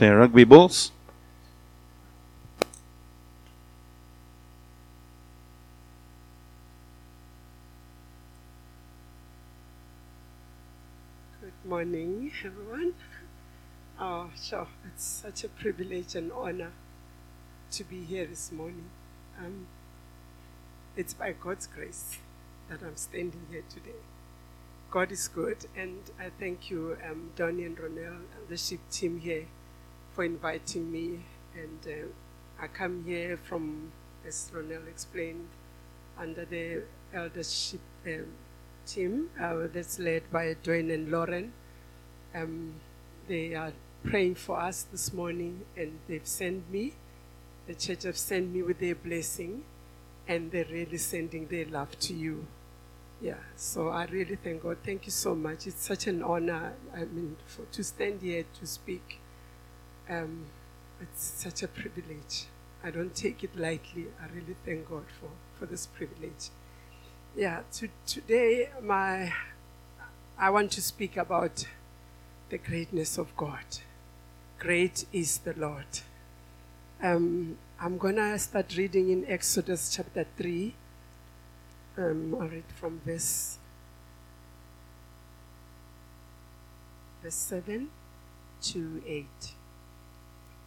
their rugby balls. Good morning, everyone. Oh, sure. It's such a privilege and honor to be here this morning. Um, it's by God's grace that I'm standing here today. God is good, and I thank you, um, Donnie and Ronell, and the ship team here, for inviting me. And uh, I come here from, as Ronell explained, under the eldership um, team uh, that's led by Dwayne and Lauren. Um, they are praying for us this morning, and they've sent me. The church have sent me with their blessing, and they're really sending their love to you. Yeah, so I really thank God. Thank you so much. It's such an honor. I mean, for, to stand here to speak. Um, it's such a privilege. I don't take it lightly. I really thank God for, for this privilege. Yeah, to, today my I want to speak about the greatness of God. Great is the Lord. Um, I'm gonna start reading in Exodus chapter three. Um, I'll read from verse verse seven to eight.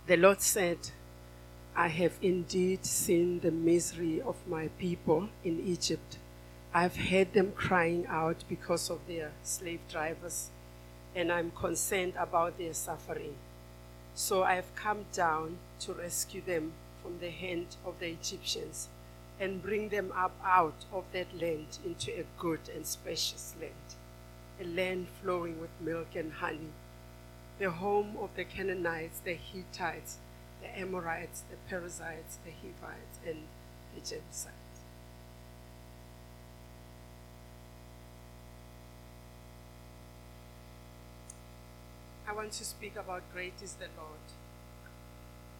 The Lord said, I have indeed seen the misery of my people in Egypt. I've heard them crying out because of their slave drivers, and I'm concerned about their suffering. So I have come down to rescue them from the hand of the Egyptians and bring them up out of that land into a good and spacious land, a land flowing with milk and honey, the home of the Canaanites, the Hittites, the Amorites, the Perizzites, the Hivites, and the Jebusites. I want to speak about great is the Lord.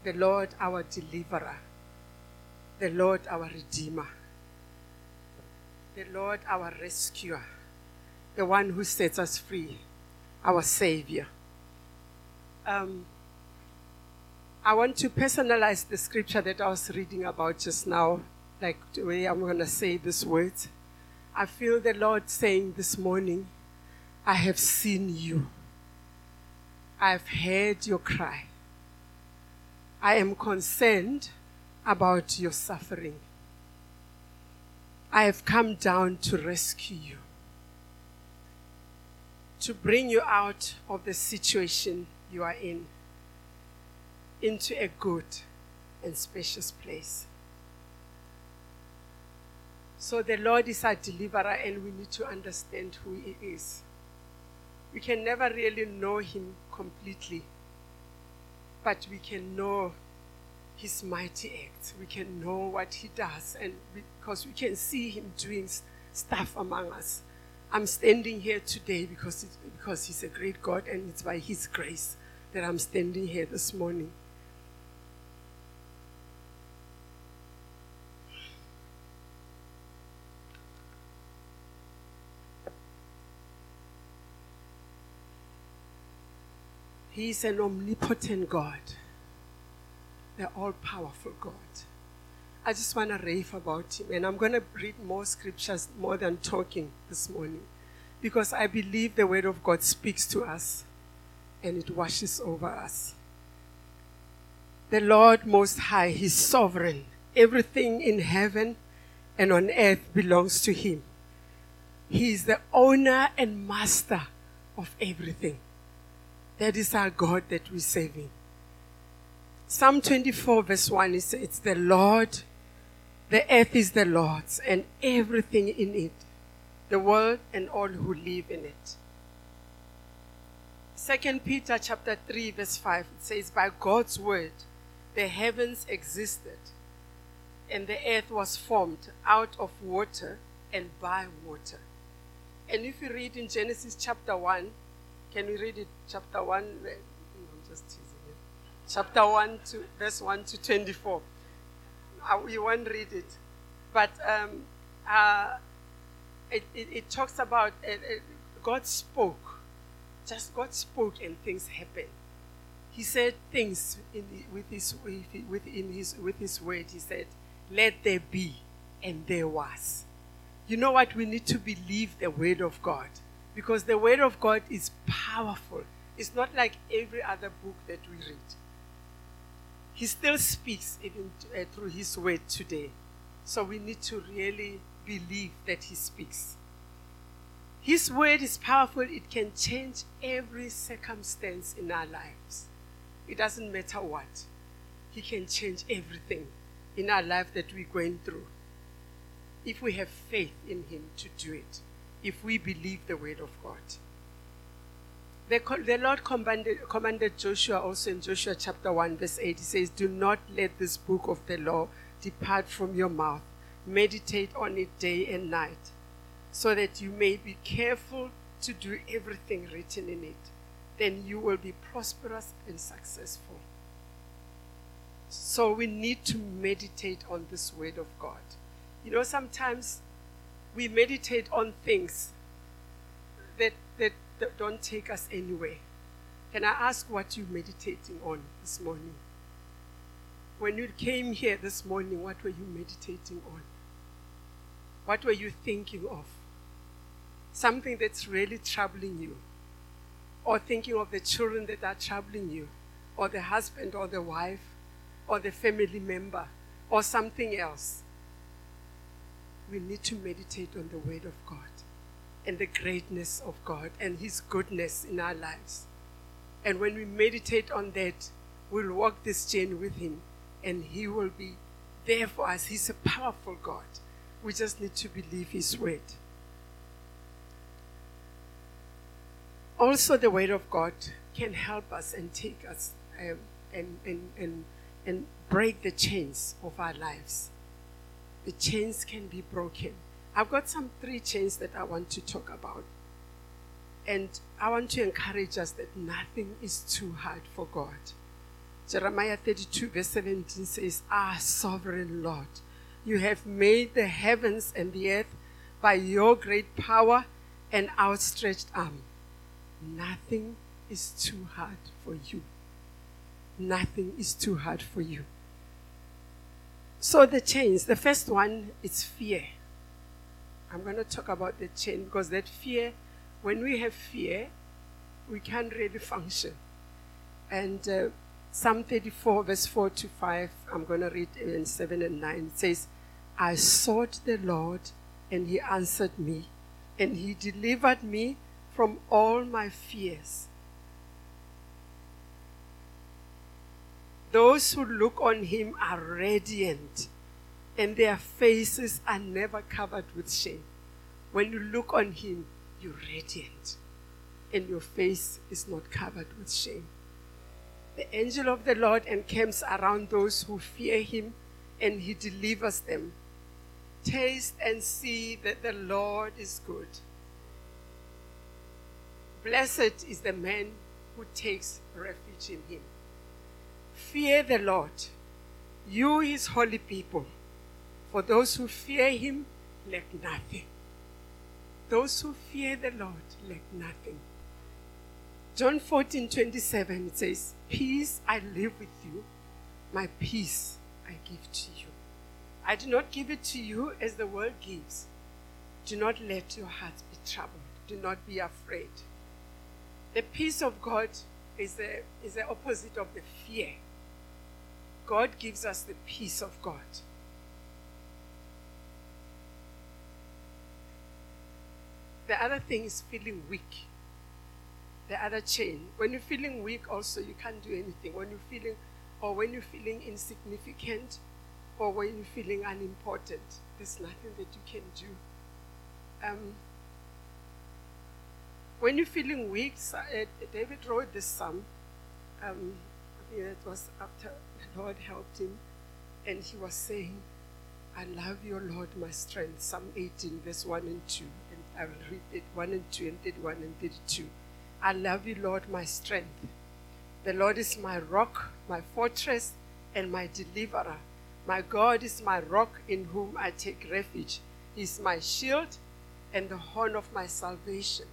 The Lord our deliverer. The Lord our redeemer. The Lord our rescuer. The one who sets us free. Our savior. Um, I want to personalize the scripture that I was reading about just now, like the way I'm going to say these words. I feel the Lord saying this morning, I have seen you. I've heard your cry. I am concerned about your suffering. I have come down to rescue you, to bring you out of the situation you are in into a good and spacious place. So the Lord is our deliverer, and we need to understand who He is. We can never really know Him completely, but we can know His mighty acts. We can know what He does, and because we can see Him doing stuff among us. I'm standing here today because, because He's a great God, and it's by His grace that I'm standing here this morning. He is an omnipotent God, the all powerful God. I just want to rave about him, and I'm going to read more scriptures more than talking this morning because I believe the word of God speaks to us and it washes over us. The Lord Most High, He's sovereign. Everything in heaven and on earth belongs to Him. He is the owner and master of everything. That is our God that we're serving. Psalm 24, verse 1, it says, It's the Lord, the earth is the Lord's, and everything in it, the world and all who live in it. Second Peter chapter 3, verse 5, it says, By God's word the heavens existed, and the earth was formed out of water and by water. And if you read in Genesis chapter 1, can we read it? Chapter 1. I'm just teasing. Chapter 1 to verse 1 to 24. Uh, we won't read it. But um, uh, it, it, it, talks about uh, God spoke. Just God spoke and things happened. he said things in with his with in his with his word. He said, "Let there be," and there was. You know what? We need to believe the word of God because the word of God is powerful. It's not like every other book that we read. He still speaks even uh, through his word today. So we need to really believe that he speaks. His word is powerful, it can change every circumstance in our lives. It doesn't matter what, He can change everything in our life that we're going through. If we have faith in Him to do it, if we believe the word of God. The, the Lord commanded, commanded Joshua also in Joshua chapter 1, verse 8. He says, Do not let this book of the law depart from your mouth. Meditate on it day and night so that you may be careful to do everything written in it. Then you will be prosperous and successful. So we need to meditate on this word of God. You know, sometimes we meditate on things that, that, that don't take us anywhere. Can I ask what you're meditating on this morning? When you came here this morning, what were you meditating on? What were you thinking of? Something that's really troubling you, or thinking of the children that are troubling you, or the husband or the wife, or the family member, or something else, we need to meditate on the Word of God and the greatness of God and His goodness in our lives. And when we meditate on that, we'll walk this journey with Him and He will be there for us. He's a powerful God. We just need to believe His Word. Also the word of God can help us and take us um, and, and, and, and break the chains of our lives. The chains can be broken. I've got some three chains that I want to talk about. And I want to encourage us that nothing is too hard for God. Jeremiah 32, verse 17 says, Ah, sovereign Lord, you have made the heavens and the earth by your great power and outstretched arm. Nothing is too hard for you. Nothing is too hard for you. So the chains, the first one is fear. I'm going to talk about the chain because that fear, when we have fear, we can't really function. And uh, Psalm 34, verse 4 to 5, I'm going to read in 7 and 9. It says, I sought the Lord, and he answered me, and he delivered me from all my fears. Those who look on him are radiant, and their faces are never covered with shame. When you look on him, you're radiant, and your face is not covered with shame. The angel of the Lord encamps around those who fear him, and he delivers them. Taste and see that the Lord is good. Blessed is the man who takes refuge in him. Fear the Lord, you his holy people, for those who fear him lack nothing. Those who fear the Lord lack nothing. John 14, 27, it says, Peace I live with you, my peace I give to you. I do not give it to you as the world gives. Do not let your hearts be troubled. Do not be afraid. The peace of God is the, is the opposite of the fear. God gives us the peace of God. The other thing is feeling weak. The other chain. When you're feeling weak, also, you can't do anything. When you're feeling, or when you're feeling insignificant, or when you're feeling unimportant, there's nothing that you can do. Um, when you're feeling weak, uh, David wrote this psalm. Um, it was after the Lord helped him, and he was saying, I love your Lord, my strength. Psalm 18, verse 1 and 2. And I will read it 1 and 2 and 31 and 32. I love you, Lord, my strength. The Lord is my rock, my fortress, and my deliverer. My God is my rock in whom I take refuge. He is my shield and the horn of my salvation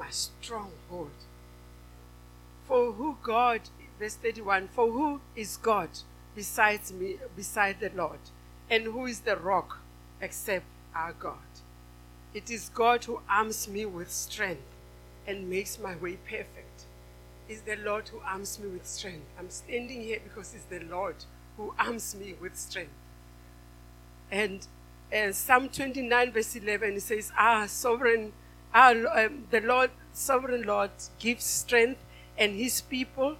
my stronghold. For who God, verse 31 For who is God besides me, beside the Lord? And who is the rock except our God? It is God who arms me with strength and makes my way perfect. It's the Lord who arms me with strength. I'm standing here because it's the Lord who arms me with strength. And uh, Psalm 29, verse 11, it says, Ah, sovereign, ah, um, the Lord, sovereign Lord gives strength, and his people,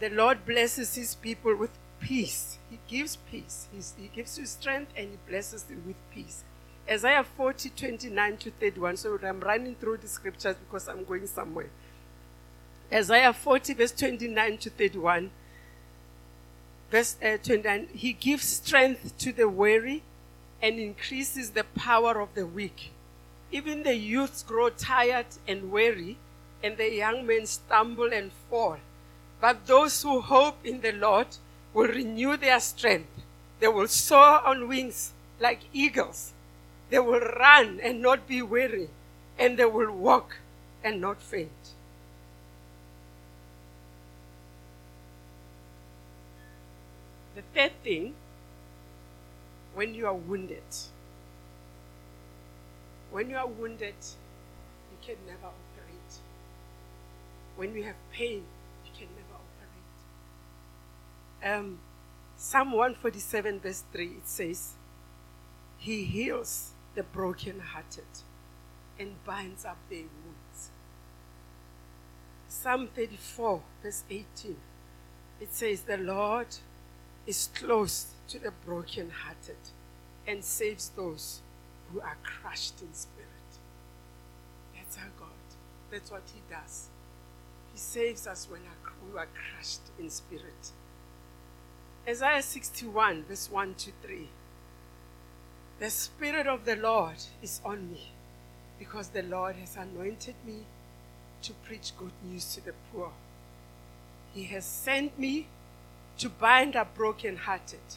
the Lord blesses his people with peace. He gives peace. He's, he gives you strength, and he blesses you with peace. Isaiah 40, 29 to 31. So I'm running through the scriptures because I'm going somewhere. Isaiah 40, verse 29 to 31. Verse uh, 29 He gives strength to the weary and increases the power of the weak. Even the youths grow tired and weary, and the young men stumble and fall. But those who hope in the Lord will renew their strength. They will soar on wings like eagles. They will run and not be weary, and they will walk and not faint. The third thing, when you are wounded, when you are wounded, you can never operate. When you have pain, you can never operate. Um, Psalm 147, verse 3, it says, He heals the brokenhearted and binds up their wounds. Psalm 34, verse 18, it says, The Lord is close to the brokenhearted and saves those who are crushed in spirit. That's our God. That's what He does. He saves us when we are crushed in spirit. Isaiah 61, verse 1 to 3. The Spirit of the Lord is on me because the Lord has anointed me to preach good news to the poor. He has sent me to bind up brokenhearted,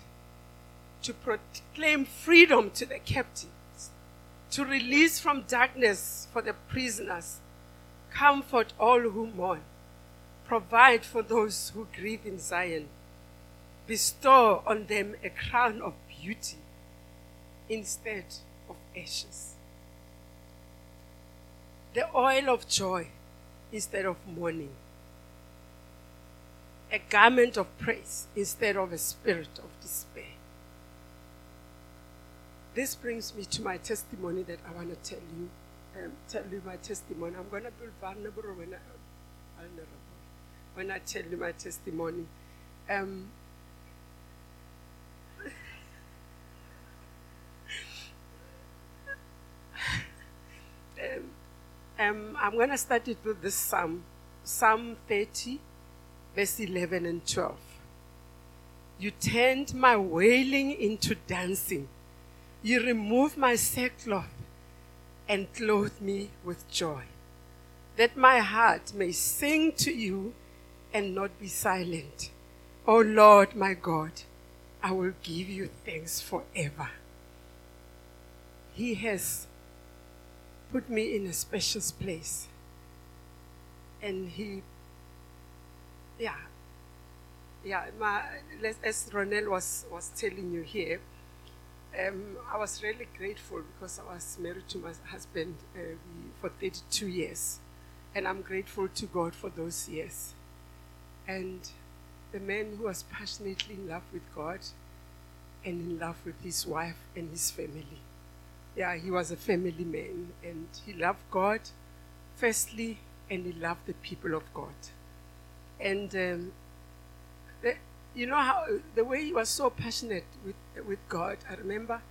to proclaim freedom to the captives, to release from darkness for the prisoners, comfort all who mourn, provide for those who grieve in Zion, bestow on them a crown of beauty instead of ashes. The oil of joy instead of mourning. A garment of praise instead of a spirit of This brings me to my testimony that I want to tell you. Um, tell you my testimony. I'm going to be vulnerable when I, when I tell you my testimony. Um, um, um, I'm going to start it with this psalm, Psalm 30, verse 11 and 12. You turned my wailing into dancing. You remove my sackcloth and clothe me with joy, that my heart may sing to you and not be silent. O oh Lord my God, I will give you thanks forever. He has put me in a special place. And he, yeah, yeah, my, as Ronel was, was telling you here, um, I was really grateful because I was married to my husband uh, for 32 years. And I'm grateful to God for those years. And the man who was passionately in love with God and in love with his wife and his family yeah, he was a family man and he loved God firstly and he loved the people of God. And um, you know how the way he was so passionate with, with God. I remember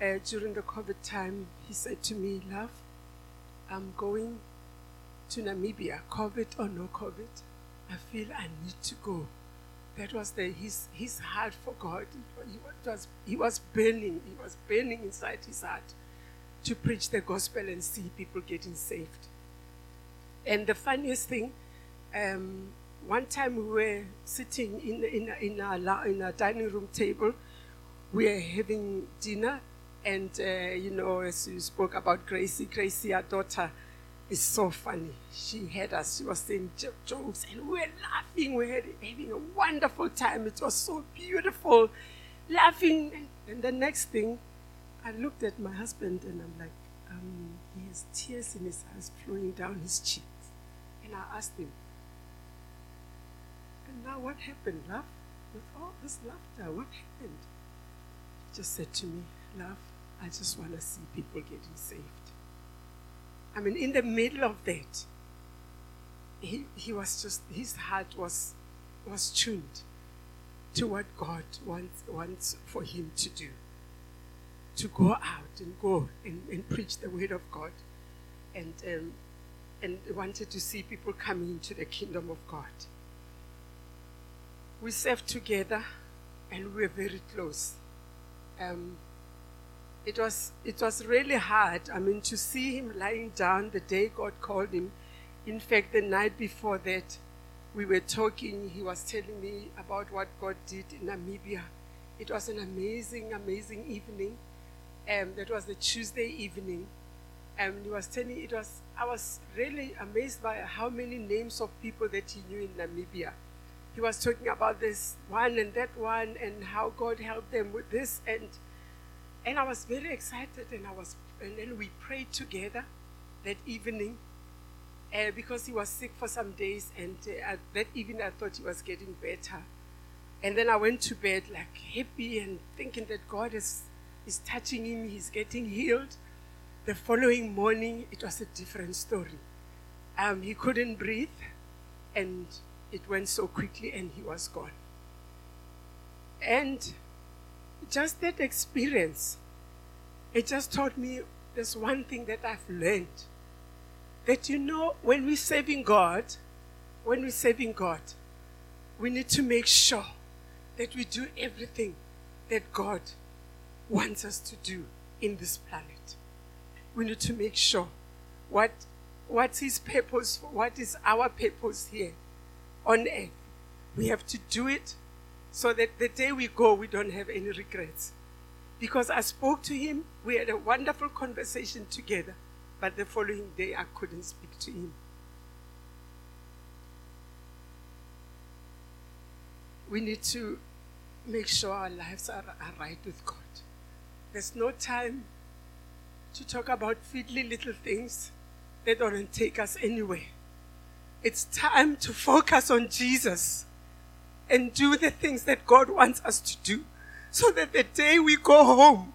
uh, during the COVID time, he said to me, Love, I'm going to Namibia, COVID or no COVID. I feel I need to go. That was the, his, his heart for God. He was, he was burning. He was burning inside his heart to preach the gospel and see people getting saved. And the funniest thing, um, one time we were sitting in, in, in, our, in our dining room table, we were having dinner, and uh, you know, as you spoke about Gracie, Gracie, our daughter, is so funny. She had us, she was saying jokes, and we were laughing. We were having a wonderful time. It was so beautiful, laughing. And, and the next thing, I looked at my husband and I'm like, um, he has tears in his eyes flowing down his cheeks. And I asked him, now what happened, love? With all this laughter, what happened? He just said to me, love, I just want to see people getting saved. I mean, in the middle of that, he, he was just, his heart was, was tuned to what God wants, wants for him to do. To go out and go and, and preach the word of God. And, um, and wanted to see people coming into the kingdom of God. We served together and we were very close. Um, it was it was really hard. I mean, to see him lying down the day God called him. In fact, the night before that, we were talking. He was telling me about what God did in Namibia. It was an amazing, amazing evening. Um, that was the Tuesday evening. And he was telling it was I was really amazed by how many names of people that he knew in Namibia. He was talking about this one and that one and how God helped them with this and and I was very excited, and I was, and then we prayed together that evening, uh, because he was sick for some days, and uh, that evening I thought he was getting better, and then I went to bed like happy and thinking that God is is touching him, he's getting healed. The following morning, it was a different story. Um, he couldn't breathe, and it went so quickly, and he was gone. And just that experience, it just taught me there's one thing that I've learned. That you know, when we're serving God, when we're serving God, we need to make sure that we do everything that God wants us to do in this planet. We need to make sure what what's his purpose, what is our purpose here on earth. We have to do it so that the day we go, we don't have any regrets. Because I spoke to him, we had a wonderful conversation together, but the following day I couldn't speak to him. We need to make sure our lives are, are right with God. There's no time to talk about fiddly little things that don't take us anywhere. It's time to focus on Jesus and do the things that God wants us to do so that the day we go home,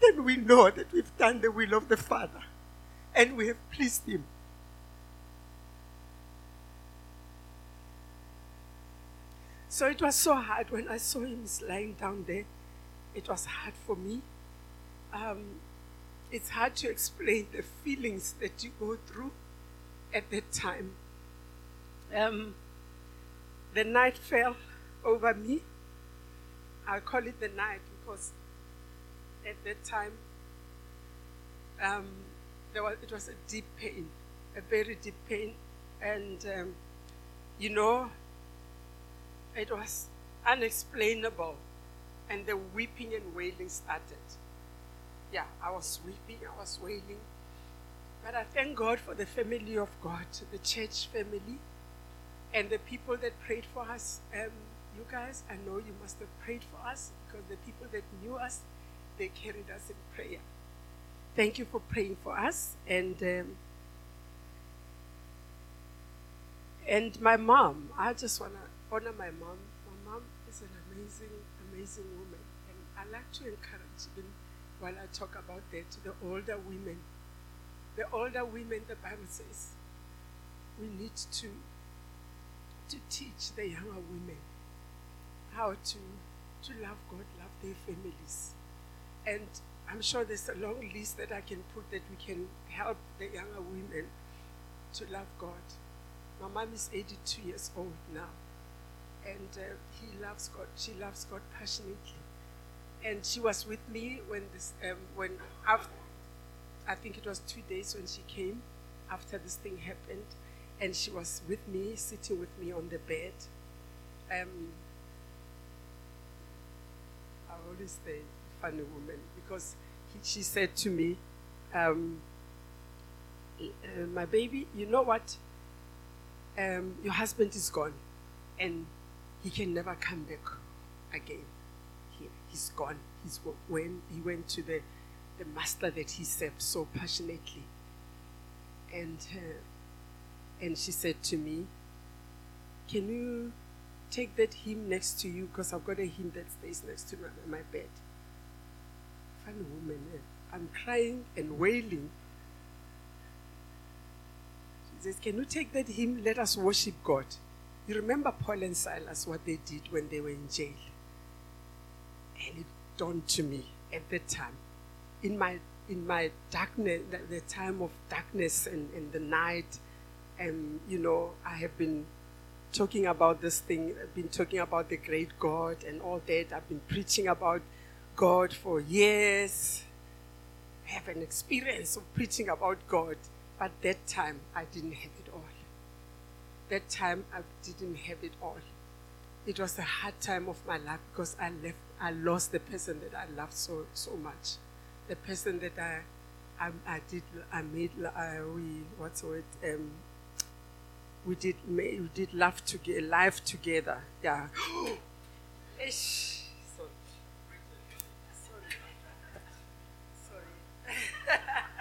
then we know that we've done the will of the Father and we have pleased Him. So it was so hard when I saw him lying down there. It was hard for me. Um, it's hard to explain the feelings that you go through at that time. Um, the night fell over me. I call it the night because at that time um, there was, it was a deep pain, a very deep pain. And, um, you know, it was unexplainable. And the weeping and wailing started. Yeah, I was weeping, I was wailing. But I thank God for the family of God, the church family and the people that prayed for us, um, you guys, I know you must have prayed for us because the people that knew us, they carried us in prayer. Thank you for praying for us. And um, and my mom, I just want to honor my mom. My mom is an amazing, amazing woman. And I like to encourage, even while I talk about that, to the older women. The older women, the Bible says, we need to to teach the younger women how to, to love God, love their families. And I'm sure there's a long list that I can put that we can help the younger women to love God. My mom is 82 years old now, and uh, he loves God. She loves God passionately, and she was with me when this, um, when after, I think it was two days when she came after this thing happened, and she was with me, sitting with me on the bed. Um, I always say funny woman because he, she said to me, um, uh, my baby, you know what? Um, your husband is gone, and he can never come back again. He, he's gone. He's when he went to the the master that he served so passionately. And uh, and she said to me, "Can you take that hymn next to you? Because I've got a hymn that stays next to my, my bed." Funny woman. Eh? I'm crying and wailing. She says, Can you take that hymn? Let us worship God. You remember Paul and Silas, what they did when they were in jail? And it dawned to me at that time, in my in my darkness, the, the time of darkness and, and the night, and you know, I have been talking about this thing, I've been talking about the great God and all that. I've been preaching about God for years. I have an experience of preaching about God, but that time I didn't have it all. That time I didn't have it all. It was a hard time of my life because I left, I lost the person that I loved so so much, the person that I, I, I did, I made, I, we, what's the word, um, we did, we did love together, life together, yeah. Ish. I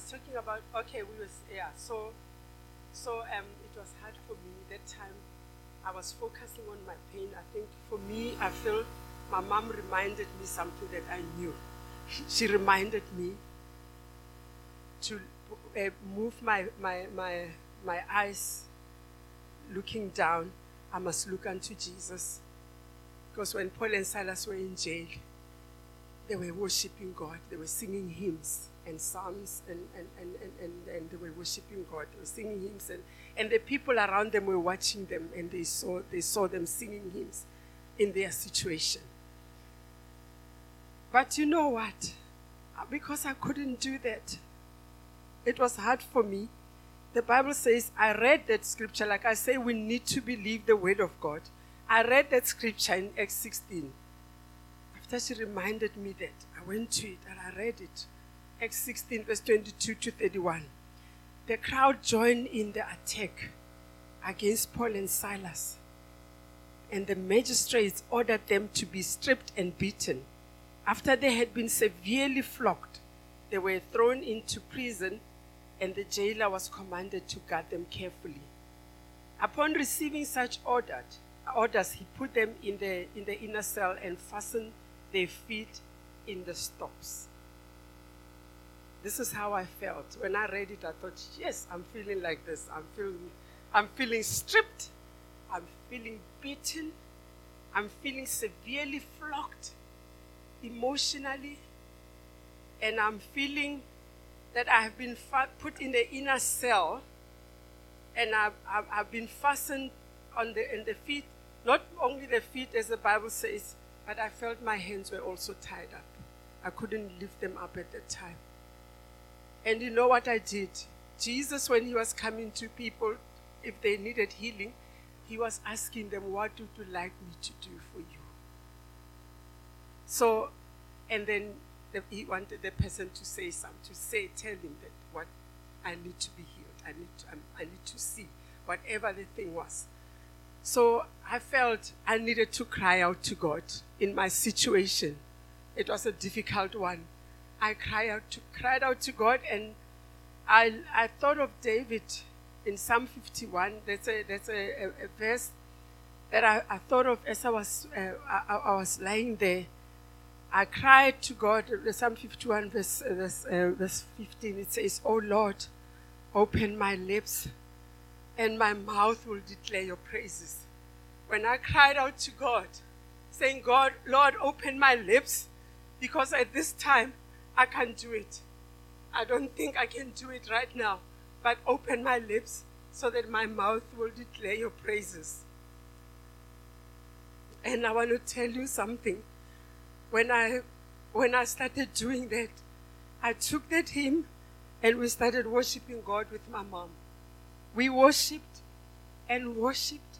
was talking about okay, we was yeah. So, so um, it was hard for me that time. I was focusing on my pain. I think for me, I feel my mom reminded me something that I knew. She reminded me to uh, move my, my, my, my eyes looking down. I must look unto Jesus. Because when Paul and Silas were in jail, they were worshiping God, they were singing hymns and psalms and, and, and, and, and, they were worshiping God, singing hymns and, and the people around them were watching them and they saw they saw them singing hymns in their situation. But you know what? Uh, because I couldn't do that, it was hard for me. The Bible says, I read that scripture, like I say, we need to believe the word of God. I read that scripture in Acts 16. After she reminded me that, I went to it and I read it. Acts 16, verse 22 to 31. The crowd joined in the attack against Paul and Silas, and the magistrates ordered them to be stripped and beaten. After they had been severely flogged, they were thrown into prison, and the jailer was commanded to guard them carefully. Upon receiving such ordered, orders, he put them in the, in the inner cell and fastened their feet in the stocks. This is how I felt. When I read it, I thought, yes, I'm feeling like this. I'm feeling, I'm feeling stripped. I'm feeling beaten. I'm feeling severely flogged emotionally. And I'm feeling that I have been fa- put in the inner cell and I've, I've, I've been fastened on the, in the feet, not only the feet, as the Bible says, but I felt my hands were also tied up. I couldn't lift them up at the time. And you know what I did? Jesus, when he was coming to people, if they needed healing, he was asking them, What would you like me to do for you? So, and then the, he wanted the person to say something, to say, tell him that what I need to be healed. I need to, I need to see whatever the thing was. So I felt I needed to cry out to God in my situation. It was a difficult one. I cried out to, cried out to God, and I, I thought of David in Psalm 51. That's a, that's a, a, a verse that I, I, thought of as I was, uh, I, I, was lying there. I cried to God, Psalm 51, verse, uh, verse, uh, verse 15. It says, Oh Lord, open my lips, and my mouth will declare your praises. When I cried out to God, saying, God, Lord, open my lips, because at this time I can't do it. I don't think I can do it right now. But open my lips so that my mouth will declare your praises. And I want to tell you something. When I when I started doing that, I took that hymn and we started worshiping God with my mom. We worshiped and worshiped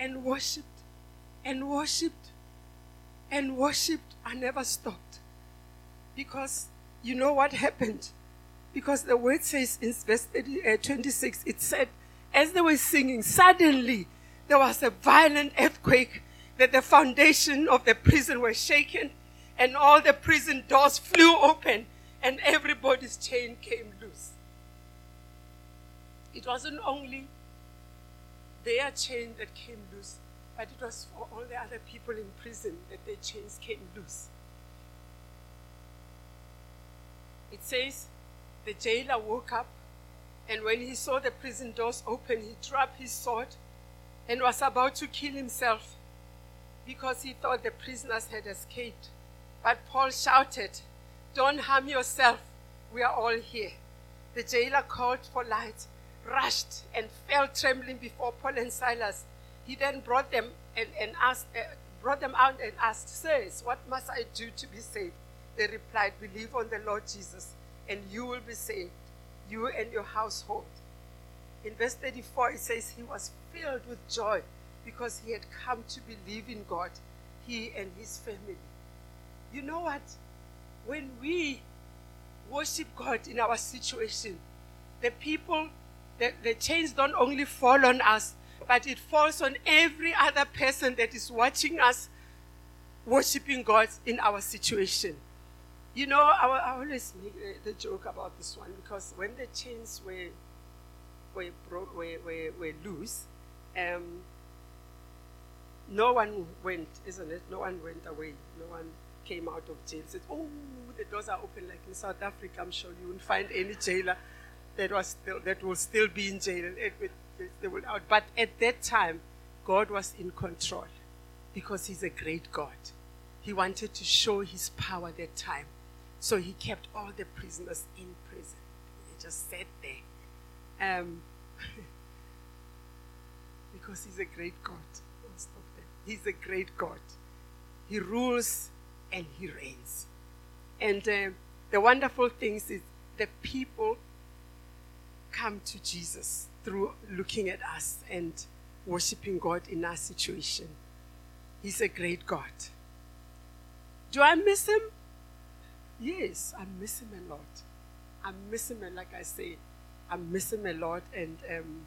and worshiped and worshiped and worshiped. I never stopped. Because you know what happened? Because the word says in verse 30, uh, 26, it said, as they were singing, suddenly there was a violent earthquake that the foundation of the prison was shaken and all the prison doors flew open and everybody's chain came loose. It wasn't only their chain that came loose, but it was for all the other people in prison that their chains came loose. It says the jailer woke up, and when he saw the prison doors open, he dropped his sword and was about to kill himself because he thought the prisoners had escaped. But Paul shouted, Don't harm yourself. We are all here. The jailer called for light, rushed, and fell trembling before Paul and Silas. He then brought them and, and asked, uh, brought them out and asked, Sirs, what must I do to be saved? They replied, Believe on the Lord Jesus, and you will be saved, you and your household. In verse 34, it says, He was filled with joy because he had come to believe in God, he and his family. You know what? When we worship God in our situation, the people, the, the chains don't only fall on us, but it falls on every other person that is watching us worshiping God in our situation. You know, I, I always make the, joke about this one because when the chains were were, bro- were, were, were loose, um, no one went, isn't it? No one went away. No one came out of jail. Said, "Oh, the doors are open." Like in South Africa, I'm sure you won't find any jailer that was still that will still be in jail. It, it, it, they will out. But at that time, God was in control because He's a great God. He wanted to show His power that time, so He kept all the prisoners in prison. They just sat there, um, because He's a great God. He's a great God. He rules and He reigns. And uh, the wonderful thing is the people come to Jesus through looking at us and worshiping God in our situation. He's a great God. Do I miss him? Yes, I miss him a lot. I miss him, and like I say, I miss him a lot. And um,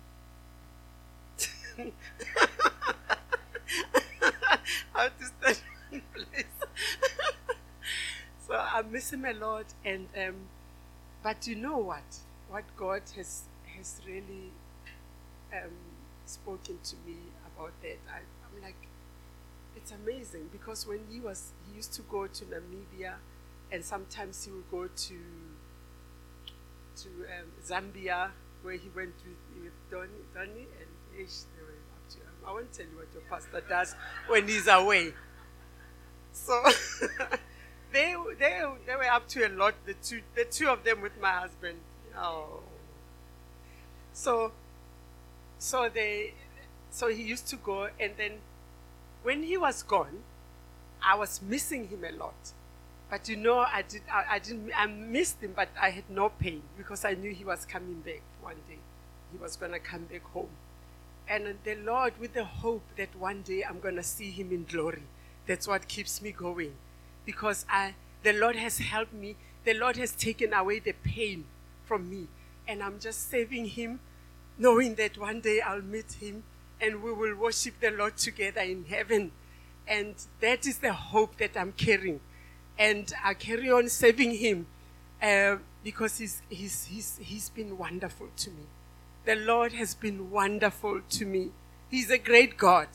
how to stand in place. so I miss him a lot, and um, but you know what? What God has has really um, spoken to me about that. I, I'm like, it's amazing because when he was, he used to go to Namibia, and sometimes he would go to to um, Zambia, where he went with, with Donny, Donny and Ish. I won't tell you what your pastor does when he's away. So they, they, they were up to a lot, the two, the two of them with my husband. Oh. So, so they, so he used to go, and then when he was gone, I was missing him a lot. But you know, I did, I, I didn't, I missed him, but I had no pain because I knew he was coming back one day. He was gonna come back home and the Lord with the hope that one day I'm going to see him in glory. That's what keeps me going. Because I the Lord has helped me. The Lord has taken away the pain from me. And I'm just saving him, knowing that one day I'll meet him and we will worship the Lord together in heaven. And that is the hope that I'm carrying. And I carry on serving him uh, because he's, he's, he's, he's been wonderful to me. The Lord has been wonderful to me. He's a great God.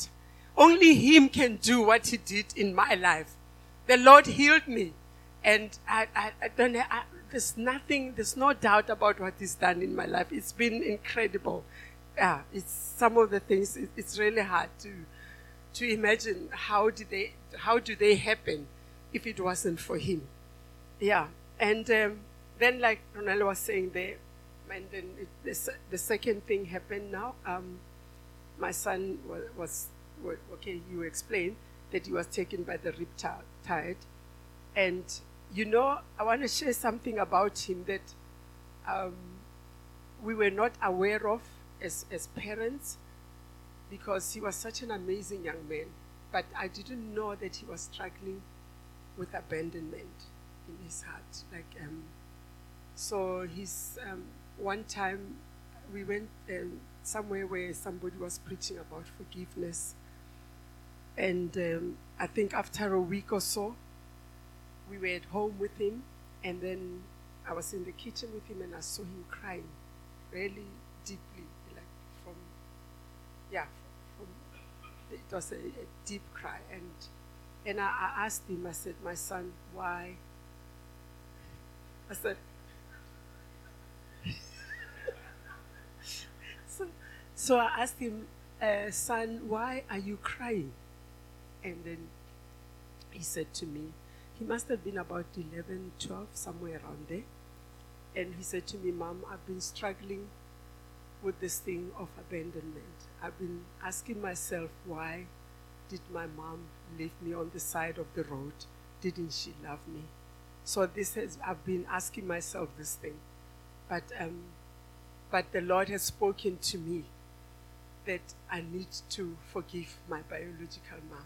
Only Him can do what He did in my life. The Lord healed me. And I, I, I don't I, there's nothing, there's no doubt about what He's done in my life. It's been incredible. Yeah, it's some of the things, it, it's really hard to, to imagine how did they, how do they happen if it wasn't for Him. Yeah. And um, then, like Ronaldo was saying there, and then it, the, the second thing happened now. Um, my son was, was, okay, you explained that he was taken by the riptide. And, you know, I want to share something about him that um, we were not aware of as, as parents because he was such an amazing young man. But I didn't know that he was struggling with abandonment in his heart. Like, um, so he's um, one time we went um, somewhere where somebody was preaching about forgiveness, and um, I think after a week or so, we were at home with him, and then I was in the kitchen with him, and I saw him crying, really deeply, like from, yeah, from, it was a, a deep cry, and and I, I asked him, I said, my son, why? I said, so, so I asked him, uh, son, why are you crying? And then he said to me, he must have been about 11, 12, somewhere around there. And he said to me, Mom, I've been struggling with this thing of abandonment. I've been asking myself, why did my mom leave me on the side of the road? Didn't she love me? So this has I've been asking myself this thing, but um, but the Lord has spoken to me that I need to forgive my biological mom.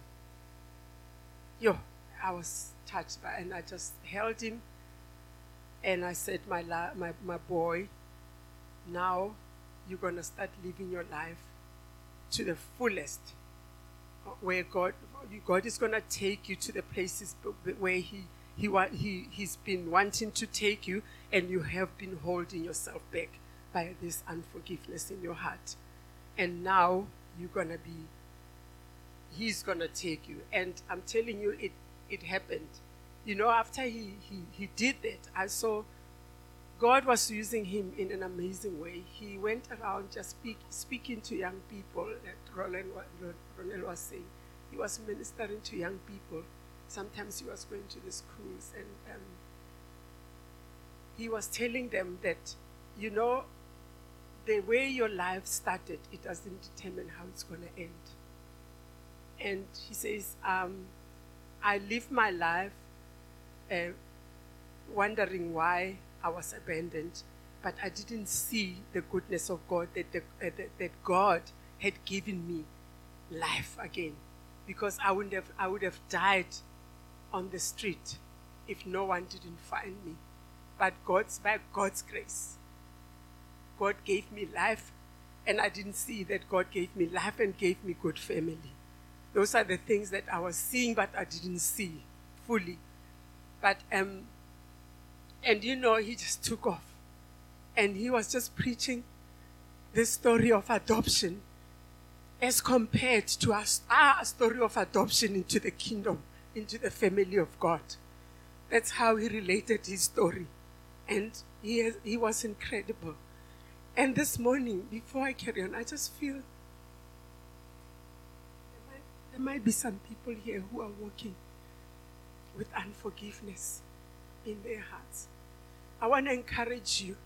Yo, I was touched by, and I just held him, and I said, my la- my my boy, now you're gonna start living your life to the fullest, where God God is gonna take you to the places where He he, he, he's been wanting to take you, and you have been holding yourself back by this unforgiveness in your heart. And now you're going to be, he's going to take you. And I'm telling you, it, it happened. You know, after he, he, he did that, I saw God was using him in an amazing way. He went around just speak, speaking to young people, Roland, Roland was saying. He was ministering to young people sometimes he was going to the schools and um, he was telling them that, you know, the way your life started, it doesn't determine how it's going to end. And he says, um, I lived my life uh, wondering why I was abandoned, but I didn't see the goodness of God, that, the, uh, that, that God had given me life again. Because I wouldn't have, I would have died on the street if no one didn't find me. But God's by God's grace, God gave me life, and I didn't see that God gave me life and gave me good family. Those are the things that I was seeing, but I didn't see fully. But um, and you know, he just took off, and he was just preaching the story of adoption as compared to our, our story of adoption into the kingdom into the family of God. That's how he related his story. And he, has, he was incredible. And this morning, before I carry on, I just feel there might, there might be some people here who are walking with unforgiveness in their hearts. I want to encourage you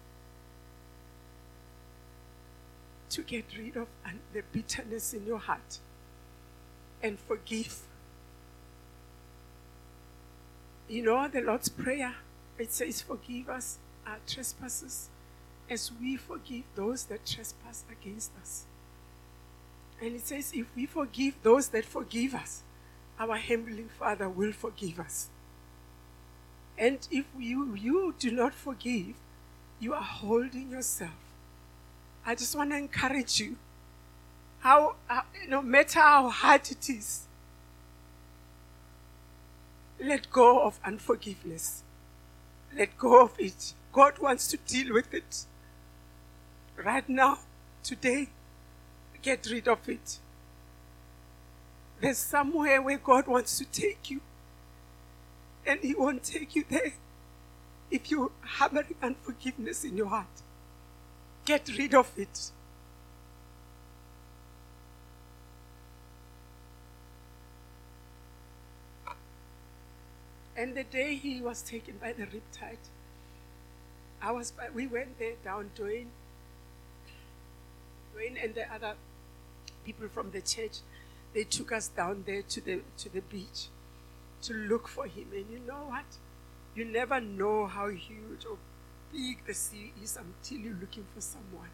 to get rid of the bitterness in your heart and forgive you know, the Lord's Prayer, it says, Forgive us our trespasses as we forgive those that trespass against us. And it says, If we forgive those that forgive us, our Heavenly Father will forgive us. And if you, you do not forgive, you are holding yourself. I just want to encourage you. How, how no matter how hard it is, let go of unforgiveness. Let go of it. God wants to deal with it. Right now, today, get rid of it. There's somewhere where God wants to take you, and He won't take you there if you're harboring unforgiveness in your heart. Get rid of it. And the day he was taken by the riptide, I was, we went there down Dwayne, Dwayne and the other people from the church, they took us down there to the to the beach to look for him. And you know what? You never know how huge or big the sea is until you're looking for someone.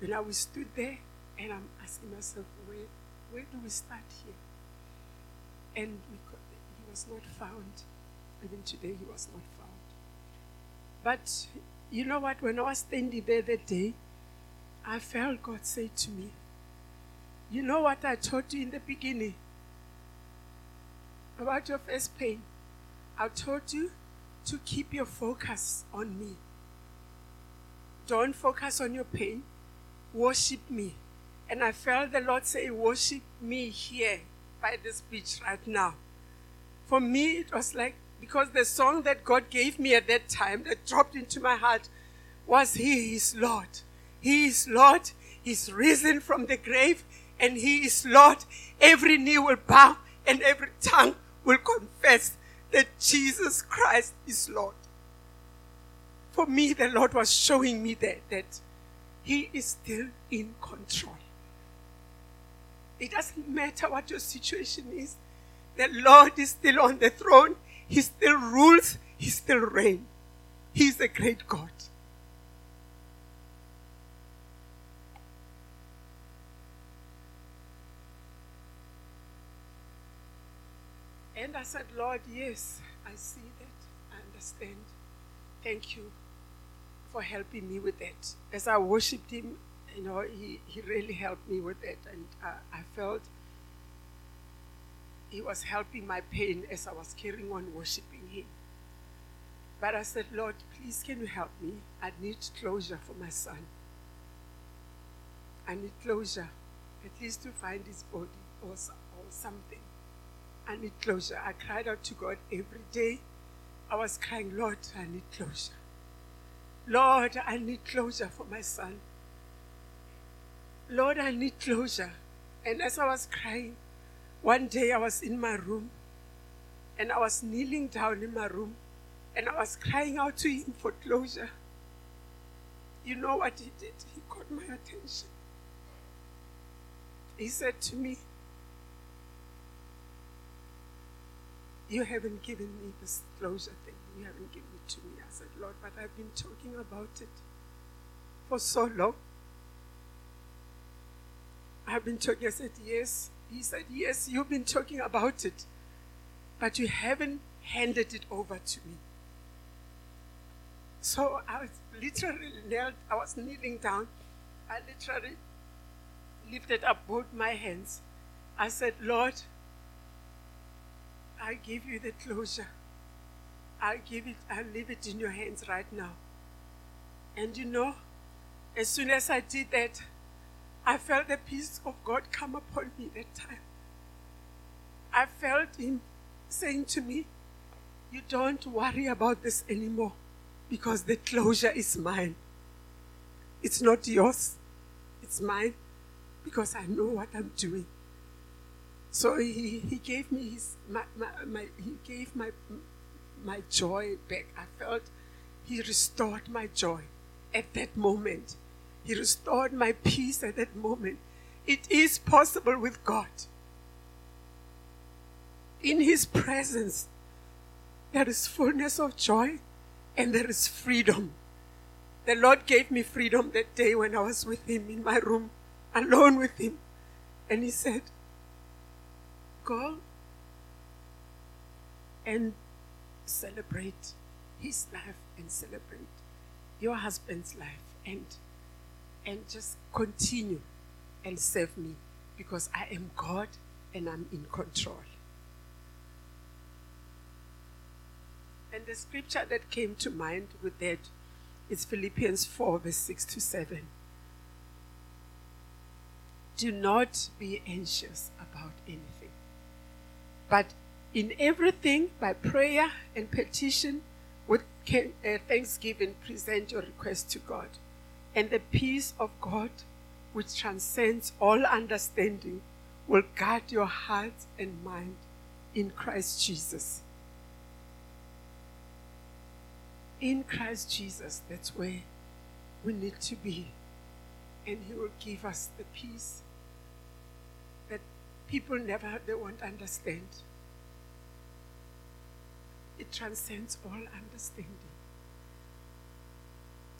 And I was stood there and I'm asking myself, where, where do we start here? And he was not found. Even today, he was not found. But you know what? When I was standing there that day, I felt God say to me, You know what I told you in the beginning about your first pain? I told you to keep your focus on me. Don't focus on your pain. Worship me. And I felt the Lord say, Worship me here by this beach right now. For me, it was like, because the song that God gave me at that time that dropped into my heart was He is Lord. He is Lord. He's risen from the grave and He is Lord. Every knee will bow and every tongue will confess that Jesus Christ is Lord. For me, the Lord was showing me that, that He is still in control. It doesn't matter what your situation is. The Lord is still on the throne. He still rules. He still reigns. He's a great God. I said, Lord, yes, I see that. I understand. Thank you for helping me with that. As I worshiped Him, you know, He, he really helped me with that. And uh, I felt He was helping my pain as I was carrying on worshiping Him. But I said, Lord, please can you help me? I need closure for my son. I need closure, at least to find his body or, or something. I need closure. I cried out to God every day. I was crying, Lord, I need closure. Lord, I need closure for my son. Lord, I need closure. And as I was crying, one day I was in my room and I was kneeling down in my room and I was crying out to him for closure. You know what he did? He caught my attention. He said to me, You haven't given me this closure thing. You haven't given it to me. I said, Lord, but I've been talking about it for so long. I've been talking. I said, Yes. He said, Yes, you've been talking about it, but you haven't handed it over to me. So I was literally knelt, I was kneeling down. I literally lifted up both my hands. I said, Lord, I give you the closure. I give it, I leave it in your hands right now. And you know, as soon as I did that, I felt the peace of God come upon me that time. I felt Him saying to me, You don't worry about this anymore because the closure is mine. It's not yours, it's mine because I know what I'm doing. So he, he gave me his my, my, my, he gave my my joy back. I felt he restored my joy at that moment. He restored my peace at that moment. It is possible with God. In his presence, there is fullness of joy and there is freedom. The Lord gave me freedom that day when I was with him in my room, alone with him. And he said, Go and celebrate his life and celebrate your husband's life and and just continue and serve me because I am God and I'm in control. And the scripture that came to mind with that is Philippians 4, verse 6 to 7. Do not be anxious about anything but in everything, by prayer and petition, with uh, thanksgiving, present your request to God. And the peace of God, which transcends all understanding, will guard your heart and mind in Christ Jesus. in Christ Jesus, that's where we need to be. And He will give us the peace that people never they won't understand. It transcends all understanding.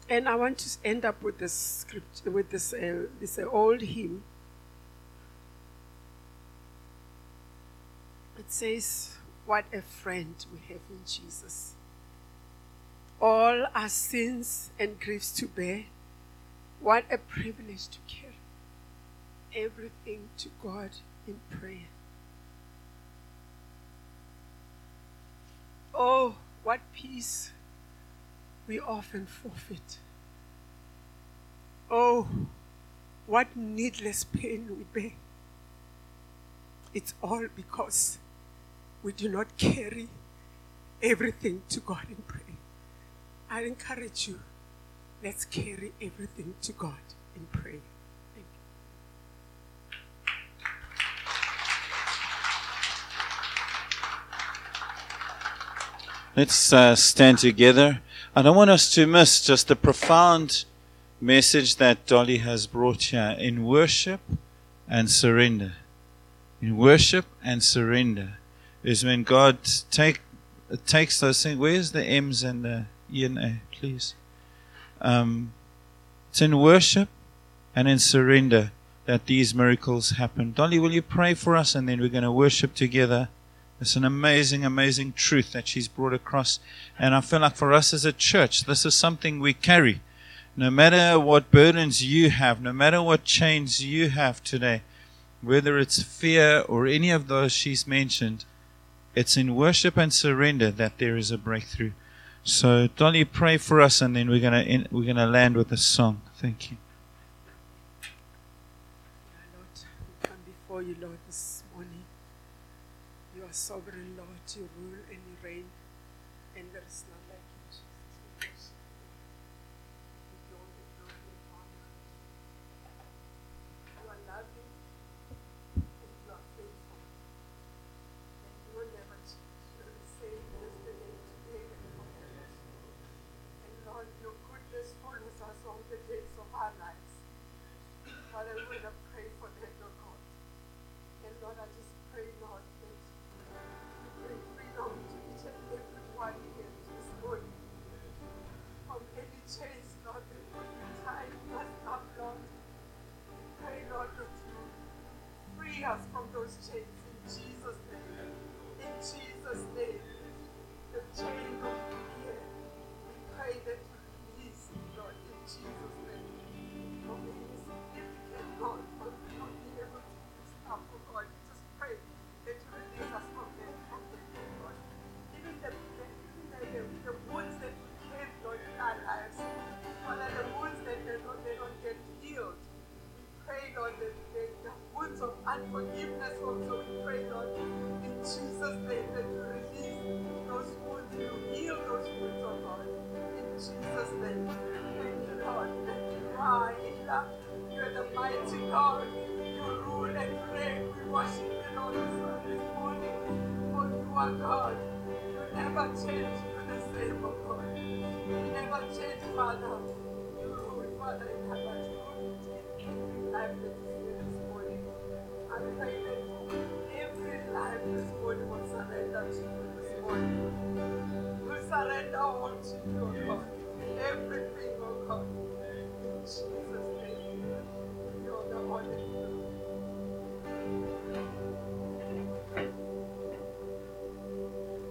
And I want to end up with this script, with this, uh, this uh, old hymn. It says, What a friend we have in Jesus. All our sins and griefs to bear. What a privilege to carry everything to God in prayer. Oh, what peace we often forfeit. Oh, what needless pain we bear. It's all because we do not carry everything to God in prayer. I encourage you, let's carry everything to God in prayer. Let's uh, stand together. I don't want us to miss just the profound message that Dolly has brought here in worship and surrender. In worship and surrender is when God take takes those things. Where's the M's and the E and A, please? Um, it's in worship and in surrender that these miracles happen. Dolly, will you pray for us and then we're going to worship together? It's an amazing, amazing truth that she's brought across. And I feel like for us as a church, this is something we carry. No matter what burdens you have, no matter what chains you have today, whether it's fear or any of those she's mentioned, it's in worship and surrender that there is a breakthrough. So, Dolly, pray for us, and then we're gonna we're gonna land with a song. Thank you. Lord, come before you, Lord, sovereign us from those chains in Jesus' name. In Jesus' name. The chain of fear. We pray that